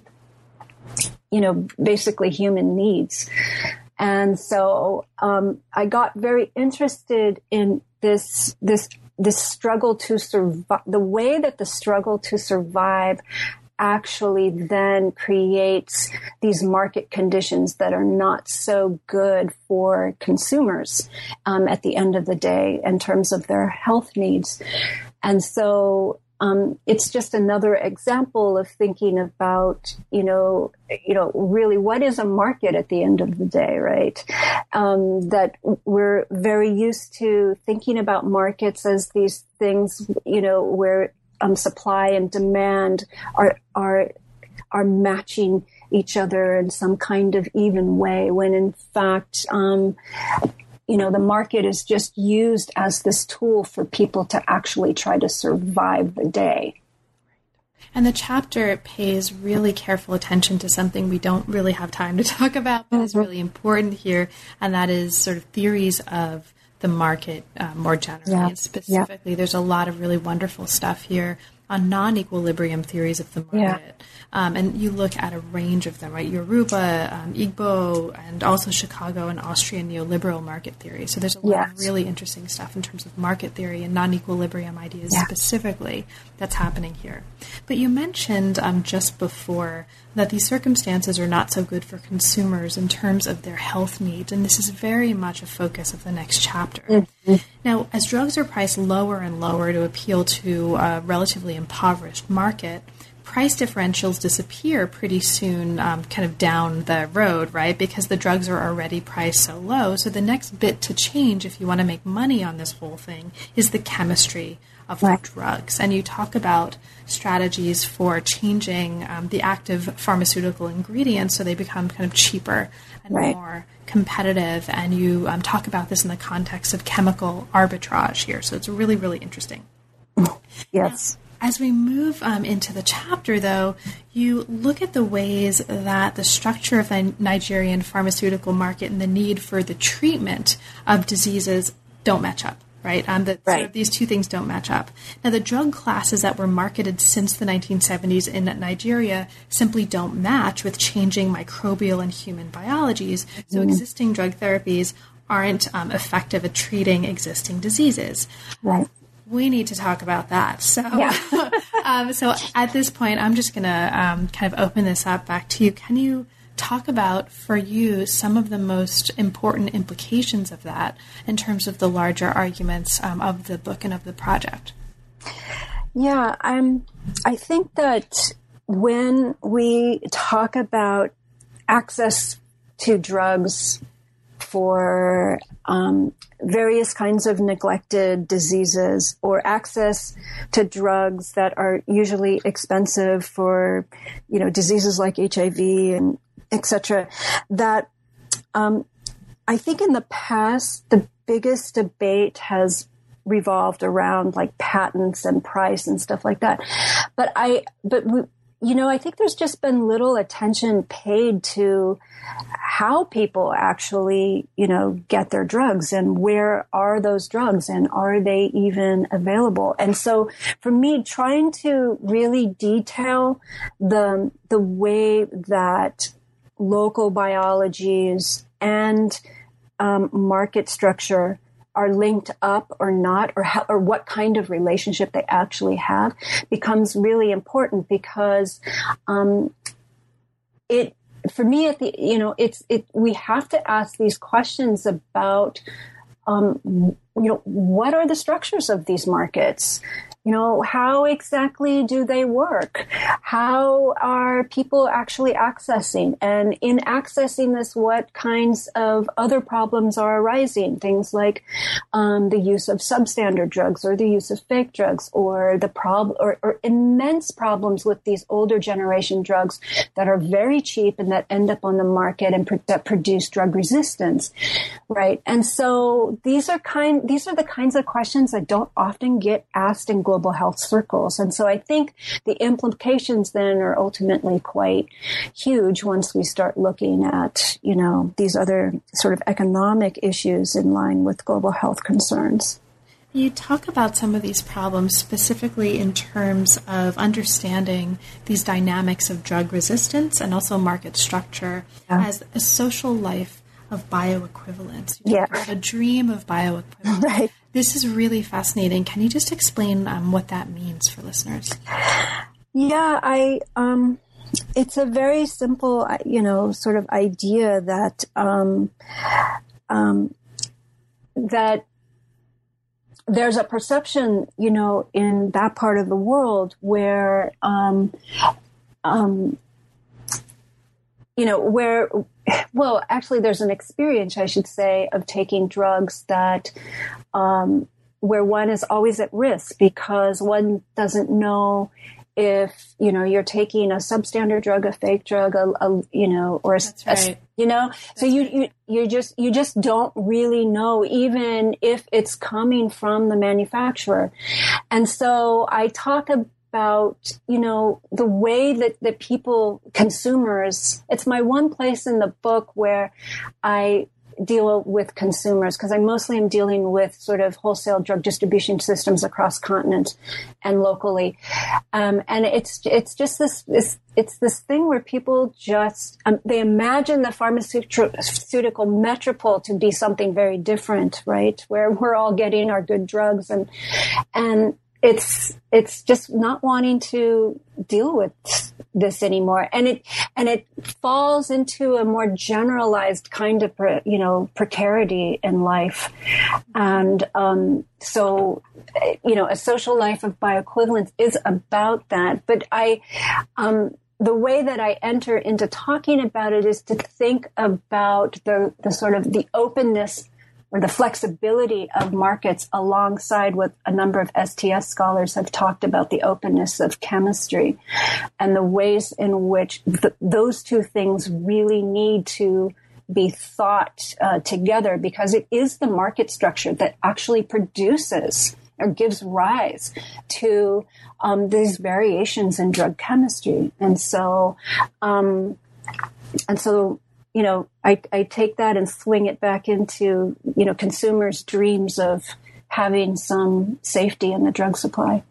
you know, basically human needs. And so um, I got very interested in this this this struggle to survive the way that the struggle to survive actually then creates these market conditions that are not so good for consumers um, at the end of the day in terms of their health needs. And so um, it's just another example of thinking about, you know, you know, really what is a market at the end of the day, right? Um, that we're very used to thinking about markets as these things, you know, where um, supply and demand are are are matching each other in some kind of even way, when in fact, um, you know, the market is just used as this tool for people to actually try to survive the day. And the chapter pays really careful attention to something we don't really have time to talk about, but is mm-hmm. really important here, and that is sort of theories of the market uh, more generally. Yeah. And specifically, yeah. there's a lot of really wonderful stuff here on non-equilibrium theories of the market. Yeah. Um, and you look at a range of them, right? Yoruba, um, Igbo, and also Chicago and Austrian neoliberal market theory. So there's a lot yes. of really interesting stuff in terms of market theory and non-equilibrium ideas yeah. specifically that's happening here. But you mentioned um, just before that these circumstances are not so good for consumers in terms of their health needs, and this is very much a focus of the next chapter. Mm-hmm. Now, as drugs are priced lower and lower to appeal to a relatively impoverished market, price differentials disappear pretty soon, um, kind of down the road, right? Because the drugs are already priced so low. So the next bit to change, if you want to make money on this whole thing, is the chemistry of right. drugs. And you talk about strategies for changing um, the active pharmaceutical ingredients so they become kind of cheaper and right. more competitive. And you um, talk about this in the context of chemical arbitrage here. So it's really, really interesting. Yes. Now, as we move um, into the chapter, though, you look at the ways that the structure of the Nigerian pharmaceutical market and the need for the treatment of diseases don't match up, right? Um, that right. Sort of these two things don't match up. Now, the drug classes that were marketed since the 1970s in Nigeria simply don't match with changing microbial and human biologies. So, mm. existing drug therapies aren't um, effective at treating existing diseases. Right we need to talk about that. So, yeah. um, so at this point, I'm just going to um, kind of open this up back to you. Can you talk about for you some of the most important implications of that in terms of the larger arguments um, of the book and of the project? Yeah, um, I think that when we talk about access to drugs for um, various kinds of neglected diseases or access to drugs that are usually expensive for, you know, diseases like HIV and etc. That um, I think in the past the biggest debate has revolved around like patents and price and stuff like that. But I, but we, you know, I think there's just been little attention paid to how people actually, you know, get their drugs and where are those drugs and are they even available? And so for me, trying to really detail the, the way that local biologies and um, market structure are linked up or not, or how, or what kind of relationship they actually have, becomes really important because um, it for me at the you know it's it we have to ask these questions about um, you know what are the structures of these markets you know, how exactly do they work? How are people actually accessing? And in accessing this, what kinds of other problems are arising? Things like um, the use of substandard drugs or the use of fake drugs or the problem or, or immense problems with these older generation drugs that are very cheap and that end up on the market and that produce drug resistance, right? And so these are kind, these are the kinds of questions that don't often get asked in global health circles. And so I think the implications then are ultimately quite huge once we start looking at, you know, these other sort of economic issues in line with global health concerns. You talk about some of these problems specifically in terms of understanding these dynamics of drug resistance and also market structure yeah. as a social life of bioequivalence. yeah. a dream of bioequivalence. Right. This is really fascinating. Can you just explain um, what that means for listeners? Yeah, I. Um, it's a very simple, you know, sort of idea that um, um, that there's a perception, you know, in that part of the world where, um, um, you know, where well, actually, there's an experience, I should say, of taking drugs that um, where one is always at risk because one doesn't know if you know you're taking a substandard drug, a fake drug, a, a you know, or a, right. a you know. That's so you, you you just you just don't really know, even if it's coming from the manufacturer. And so I talk about about, you know, the way that, that people, consumers, it's my one place in the book where I deal with consumers because I mostly am dealing with sort of wholesale drug distribution systems across continent and locally. Um, and it's, it's just this, this, it's this thing where people just, um, they imagine the pharmaceutical metropole to be something very different, right? Where we're all getting our good drugs and, and, it's it's just not wanting to deal with this anymore. And it and it falls into a more generalized kind of you know precarity in life. And um, so you know a social life of bioequivalence is about that. But i um, the way that I enter into talking about it is to think about the, the sort of the openness or the flexibility of markets alongside what a number of STS scholars have talked about the openness of chemistry and the ways in which th- those two things really need to be thought uh, together because it is the market structure that actually produces or gives rise to um, these variations in drug chemistry. And so, um, and so you know, I, I take that and swing it back into, you know, consumers' dreams of having some safety in the drug supply.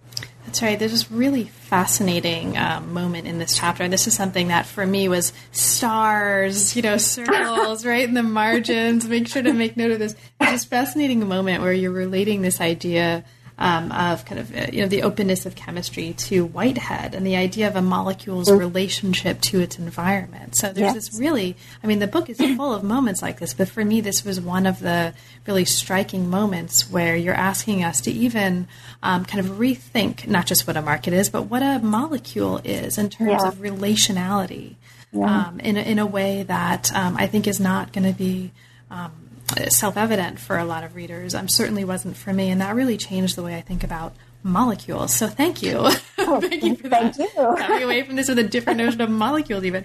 That's right. There's this really fascinating um, moment in this chapter. And this is something that for me was stars, you know, circles right in the margins. Make sure to make note of this. It's this fascinating moment where you're relating this idea um, of kind of uh, you know the openness of chemistry to Whitehead and the idea of a molecule's mm. relationship to its environment. So there's yes. this really, I mean, the book is full of moments like this, but for me, this was one of the really striking moments where you're asking us to even um, kind of rethink not just what a market is, but what a molecule is in terms yeah. of relationality. Yeah. Um, in, a, in a way that um, I think is not going to be um, self-evident for a lot of readers. Um, certainly wasn't for me, and that really changed the way I think about molecules. So thank you. Oh, thank you for that. Thank you. Coming away from this with a different notion of molecules, even.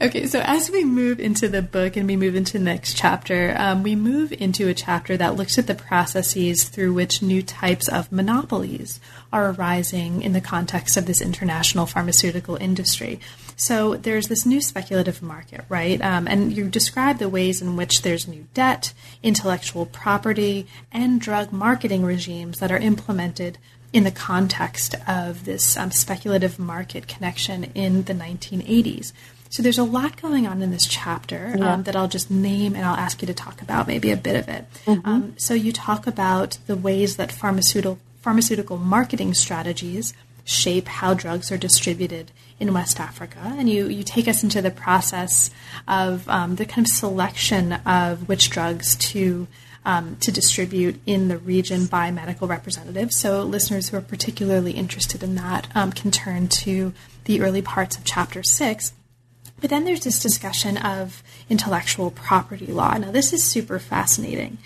Okay, so as we move into the book and we move into the next chapter, um, we move into a chapter that looks at the processes through which new types of monopolies are arising in the context of this international pharmaceutical industry. So there's this new speculative market, right? Um, and you describe the ways in which there's new debt, intellectual property, and drug marketing regimes that are implemented in the context of this um, speculative market connection in the 1980s. So there's a lot going on in this chapter yeah. um, that I'll just name and I'll ask you to talk about maybe a bit of it. Mm-hmm. Um, so you talk about the ways that pharmaceutical pharmaceutical marketing strategies shape how drugs are distributed in West Africa, and you you take us into the process of um, the kind of selection of which drugs to um, to distribute in the region by medical representatives. So, listeners who are particularly interested in that um, can turn to the early parts of chapter six. But then there's this discussion of intellectual property law. Now, this is super fascinating.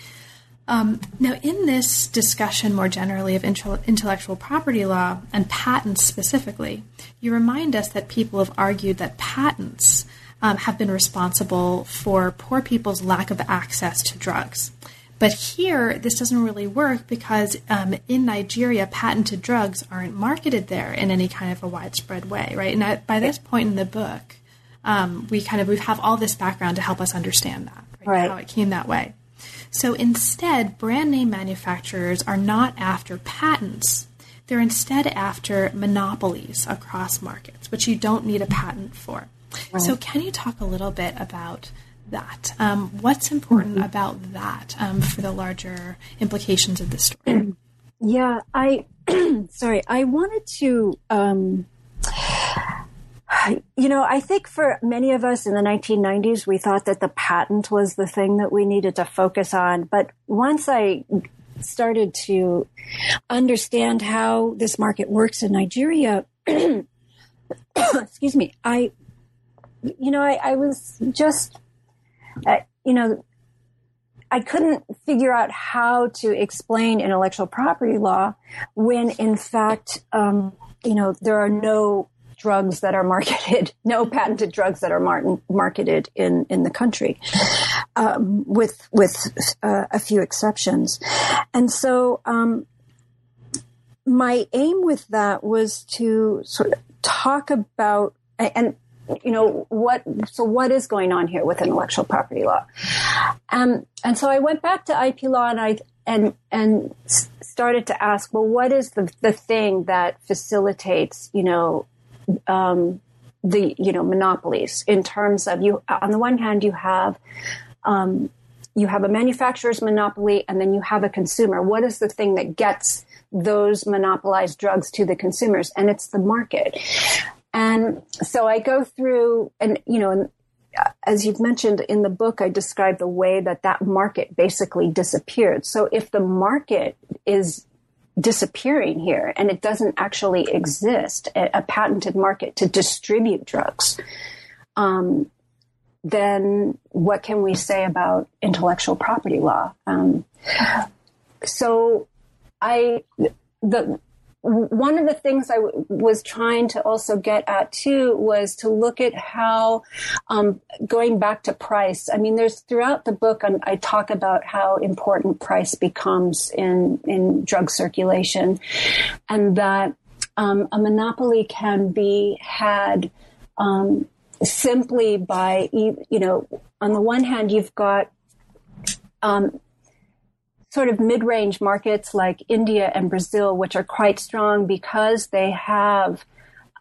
Um, now, in this discussion more generally of intellectual property law and patents specifically, you remind us that people have argued that patents um, have been responsible for poor people's lack of access to drugs. But here, this doesn't really work because um, in Nigeria, patented drugs aren't marketed there in any kind of a widespread way, right? And by this point in the book, um, we kind of we have all this background to help us understand that, right? right. How it came that way. So instead, brand name manufacturers are not after patents. They're instead after monopolies across markets, which you don't need a patent for. Right. So, can you talk a little bit about that? Um, what's important mm-hmm. about that um, for the larger implications of this story? Yeah, I sorry, I wanted to um, you know, I think for many of us in the 1990s, we thought that the patent was the thing that we needed to focus on. But once I started to understand how this market works in Nigeria, excuse me, I, you know, I, I was just, uh, you know, I couldn't figure out how to explain intellectual property law when, in fact, um, you know, there are no drugs that are marketed, no patented drugs that are mar- marketed in, in the country, um, with with uh, a few exceptions. And so, um, my aim with that was to sort of talk about and you know what so what is going on here with intellectual property law um, and so i went back to ip law and i and and started to ask well what is the the thing that facilitates you know um, the you know monopolies in terms of you. On the one hand, you have um, you have a manufacturer's monopoly, and then you have a consumer. What is the thing that gets those monopolized drugs to the consumers? And it's the market. And so I go through, and you know, as you've mentioned in the book, I describe the way that that market basically disappeared. So if the market is disappearing here and it doesn't actually exist a, a patented market to distribute drugs um, then what can we say about intellectual property law? Um, so i the one of the things I w- was trying to also get at too was to look at how, um, going back to price. I mean, there's throughout the book, I'm, i talk about how important price becomes in in drug circulation, and that um, a monopoly can be had um, simply by you know, on the one hand, you've got um, sort of mid-range markets like India and Brazil, which are quite strong because they have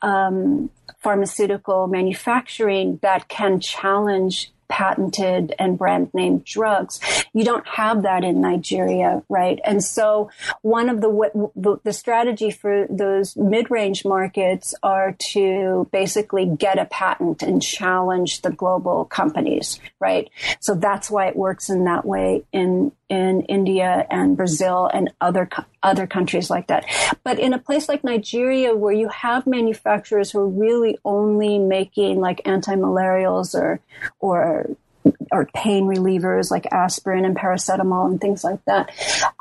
um, pharmaceutical manufacturing that can challenge patented and brand name drugs. You don't have that in Nigeria, right? And so one of the, the strategy for those mid-range markets are to basically get a patent and challenge the global companies, right? So that's why it works in that way in in India and Brazil and other other countries like that. But in a place like Nigeria, where you have manufacturers who are really only making like anti-malarials or or or pain relievers like aspirin and paracetamol and things like that.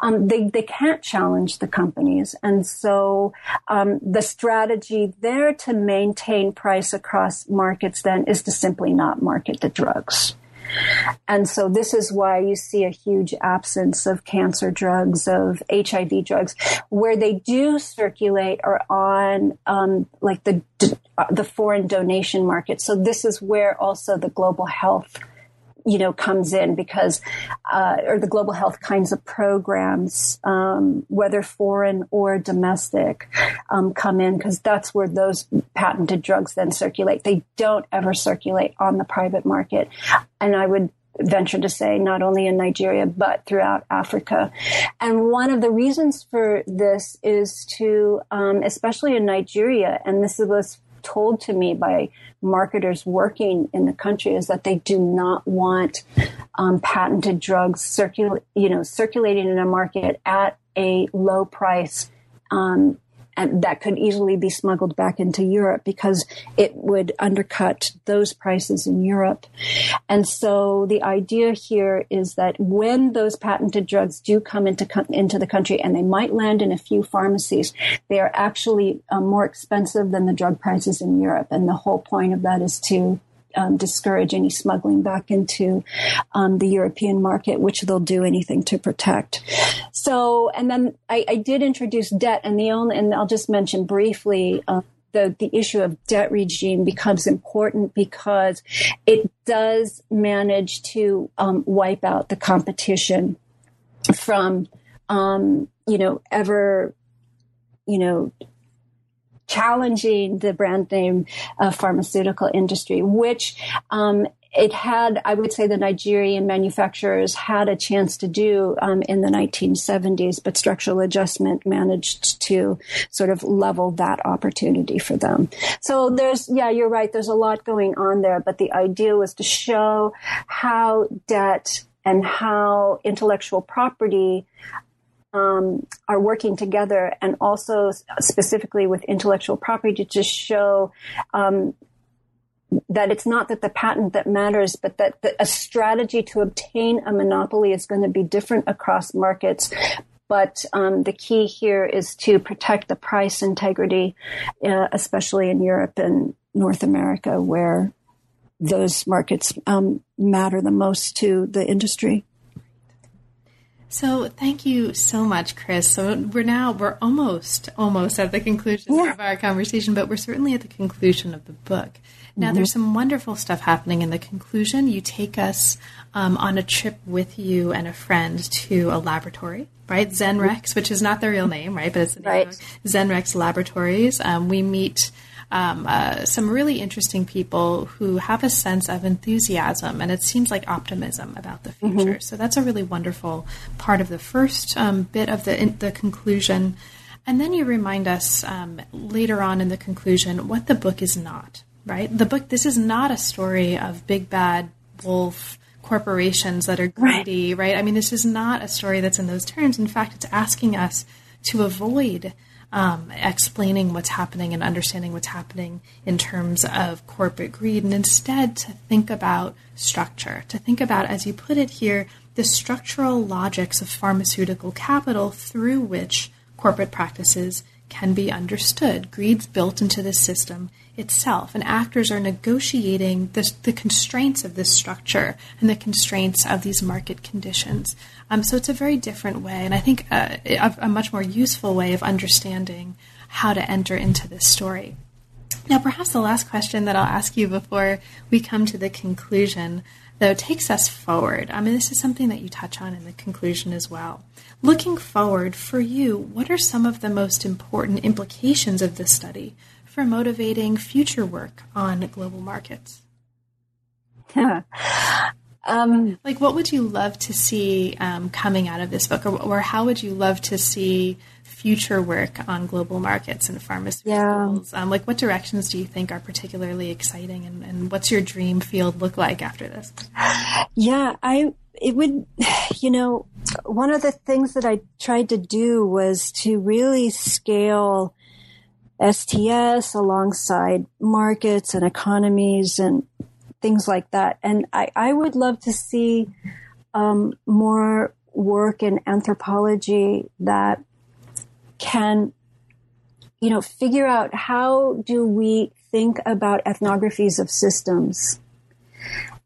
Um, they they can't challenge the companies, and so um, the strategy there to maintain price across markets then is to simply not market the drugs. And so this is why you see a huge absence of cancer drugs, of HIV drugs, where they do circulate are on um, like the the foreign donation market. So this is where also the global health you know, comes in because, uh, or the global health kinds of programs, um, whether foreign or domestic, um, come in because that's where those patented drugs then circulate. They don't ever circulate on the private market. And I would venture to say not only in Nigeria, but throughout Africa. And one of the reasons for this is to, um, especially in Nigeria, and this was told to me by marketers working in the country is that they do not want um, patented drugs circul- you know, circulating in a market at a low price um, and that could easily be smuggled back into Europe because it would undercut those prices in Europe. And so the idea here is that when those patented drugs do come into into the country and they might land in a few pharmacies, they are actually uh, more expensive than the drug prices in Europe. And the whole point of that is to um, discourage any smuggling back into um, the European market, which they'll do anything to protect. So, and then I, I did introduce debt, and the only, and I'll just mention briefly. Uh, the, the issue of debt regime becomes important because it does manage to um, wipe out the competition from, um, you know, ever, you know, challenging the brand name uh, pharmaceutical industry, which um, it had, I would say, the Nigerian manufacturers had a chance to do um, in the 1970s, but structural adjustment managed to sort of level that opportunity for them. So there's, yeah, you're right. There's a lot going on there, but the idea was to show how debt and how intellectual property um, are working together and also specifically with intellectual property to show um, that it's not that the patent that matters, but that the, a strategy to obtain a monopoly is going to be different across markets. But um, the key here is to protect the price integrity, uh, especially in Europe and North America, where those markets um, matter the most to the industry. So thank you so much, Chris. So we're now we're almost almost at the conclusion yeah. of our conversation, but we're certainly at the conclusion of the book. Now, mm-hmm. there's some wonderful stuff happening in the conclusion. You take us um, on a trip with you and a friend to a laboratory, right? Zenrex, which is not the real name, right? But it's the name right. Zenrex Laboratories. Um, we meet um, uh, some really interesting people who have a sense of enthusiasm and it seems like optimism about the future. Mm-hmm. So that's a really wonderful part of the first um, bit of the in, the conclusion. And then you remind us um, later on in the conclusion what the book is not. Right, the book. This is not a story of big bad wolf corporations that are greedy. Right. right? I mean, this is not a story that's in those terms. In fact, it's asking us to avoid um, explaining what's happening and understanding what's happening in terms of corporate greed, and instead to think about structure, to think about, as you put it here, the structural logics of pharmaceutical capital through which corporate practices can be understood. Greed's built into the system itself, and actors are negotiating the, the constraints of this structure and the constraints of these market conditions. Um, so it's a very different way, and I think uh, a, a much more useful way of understanding how to enter into this story. Now, perhaps the last question that I'll ask you before we come to the conclusion, though, takes us forward. I mean, this is something that you touch on in the conclusion as well. Looking forward, for you, what are some of the most important implications of this study for motivating future work on global markets? um, like, what would you love to see um, coming out of this book, or, or, how would you love to see future work on global markets and pharmaceuticals? Yeah. Um, like, what directions do you think are particularly exciting, and, and what's your dream field look like after this? Yeah, I it would, you know, one of the things that I tried to do was to really scale STS alongside markets and economies and things like that. And I, I would love to see um, more work in anthropology that can, you know, figure out how do we think about ethnographies of systems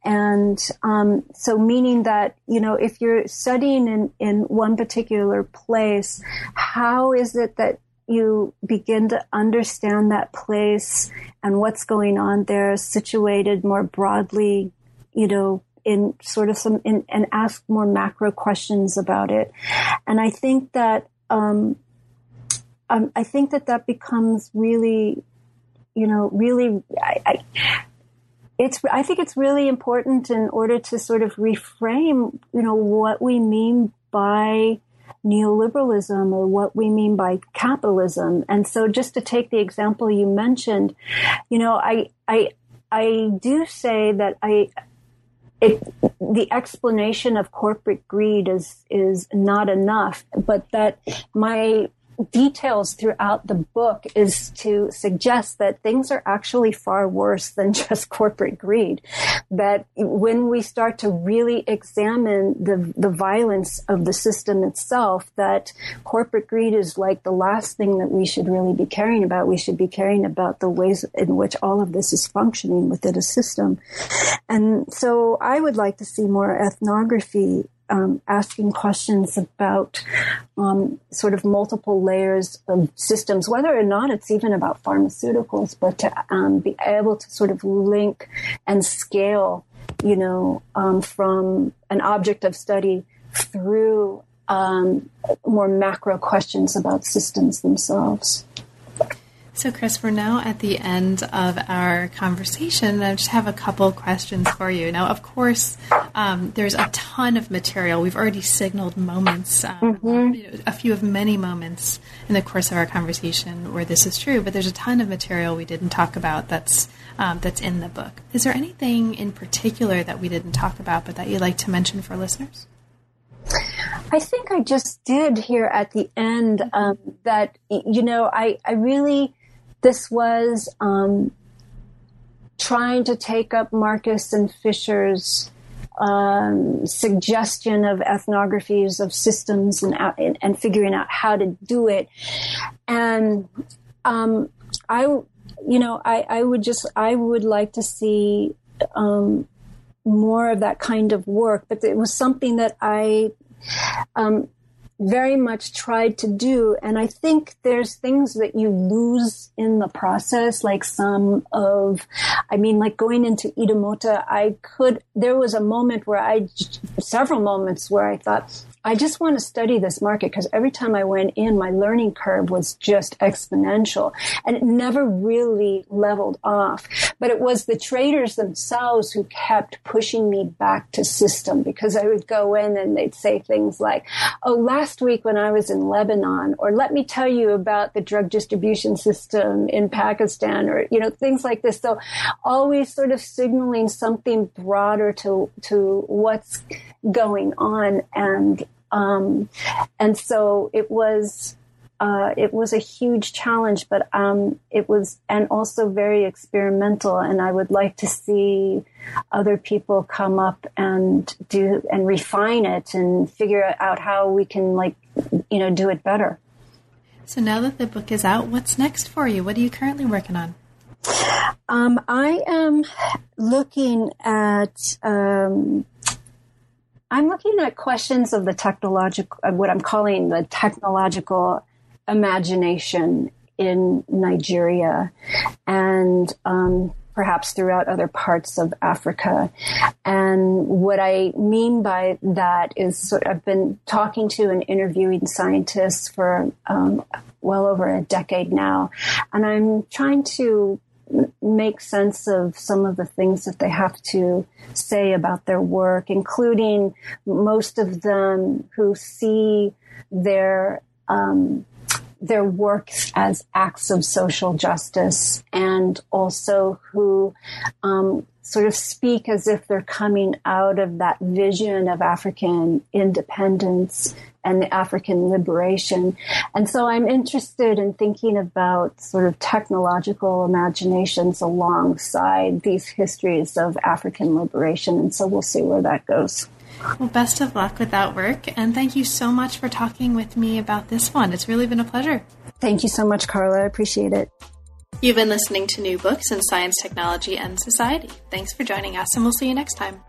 And um, so, meaning that, you know, if you're studying in, in one particular place, how is it that you begin to understand that place and what's going on there situated more broadly, you know, in sort of some, in, and ask more macro questions about it. And I think that, um, um, I think that that becomes really, you know, really, I, I, it's, I think it's really important in order to sort of reframe, you know, what we mean by neoliberalism or what we mean by capitalism. And so just to take the example you mentioned, you know, I, I, I do say that I, it, the explanation of corporate greed is is not enough, but that my details throughout the book is to suggest that things are actually far worse than just corporate greed. That when we start to really examine the, the violence of the system itself, that corporate greed is like the last thing that we should really be caring about. We should be caring about the ways in which all of this is functioning within a system. And so I would like to see more ethnography um, asking questions about um, sort of multiple layers of systems, whether or not it's even about pharmaceuticals, but to um, be able to sort of link and scale, you know, um, from an object of study through um, more macro questions about systems themselves. So, Chris, we're now at the end of our conversation. I just have a couple questions for you. Now, of course, um, there's a ton of material. We've already signaled moments, um, mm-hmm. you know, a few of many moments in the course of our conversation where this is true. But there's a ton of material we didn't talk about that's um, that's in the book. Is there anything in particular that we didn't talk about, but that you'd like to mention for listeners? I think I just did here at the end um, that you know I I really this was um, trying to take up Marcus and Fischer's um, suggestion of ethnographies of systems and, and, and figuring out how to do it. And um, I, you know, I, I would just I would like to see um, more of that kind of work. But it was something that I um, very much tried to do. And I think there's things that you lose in the process, like some of, I mean, like going into Idumota, I could, there was a moment where I, several moments where I thought, I just want to study this market because every time I went in, my learning curve was just exponential and it never really leveled off. But it was the traders themselves who kept pushing me back to system because I would go in and they'd say things like, Oh, last week when I was in Lebanon, or let me tell you about the drug distribution system in Pakistan, or, you know, things like this. So always sort of signaling something broader to, to what's going on and um, and so it was, uh, it was a huge challenge, but um, it was, and also very experimental. And I would like to see other people come up and do and refine it and figure out how we can, like, you know, do it better. So now that the book is out, what's next for you? What are you currently working on? Um, I am looking at um, I'm looking at questions of the technological, what I'm calling the technological imagination in Nigeria and um, perhaps throughout other parts of Africa. And what I mean by that is sort of, I've been talking to and interviewing scientists for um, well over a decade now, and I'm trying to make sense of some of the things that they have to say about their work, including most of them who see their um, their work as acts of social justice, and also who um, sort of speak as if they're coming out of that vision of African independence and the African liberation. And so I'm interested in thinking about sort of technological imaginations alongside these histories of African liberation. And so we'll see where that goes. Well, best of luck with that work. And thank you so much for talking with me about this one. It's really been a pleasure. Thank you so much, Carla. I appreciate it. You've been listening to New Books in Science, Technology, and Society. Thanks for joining us, and we'll see you next time.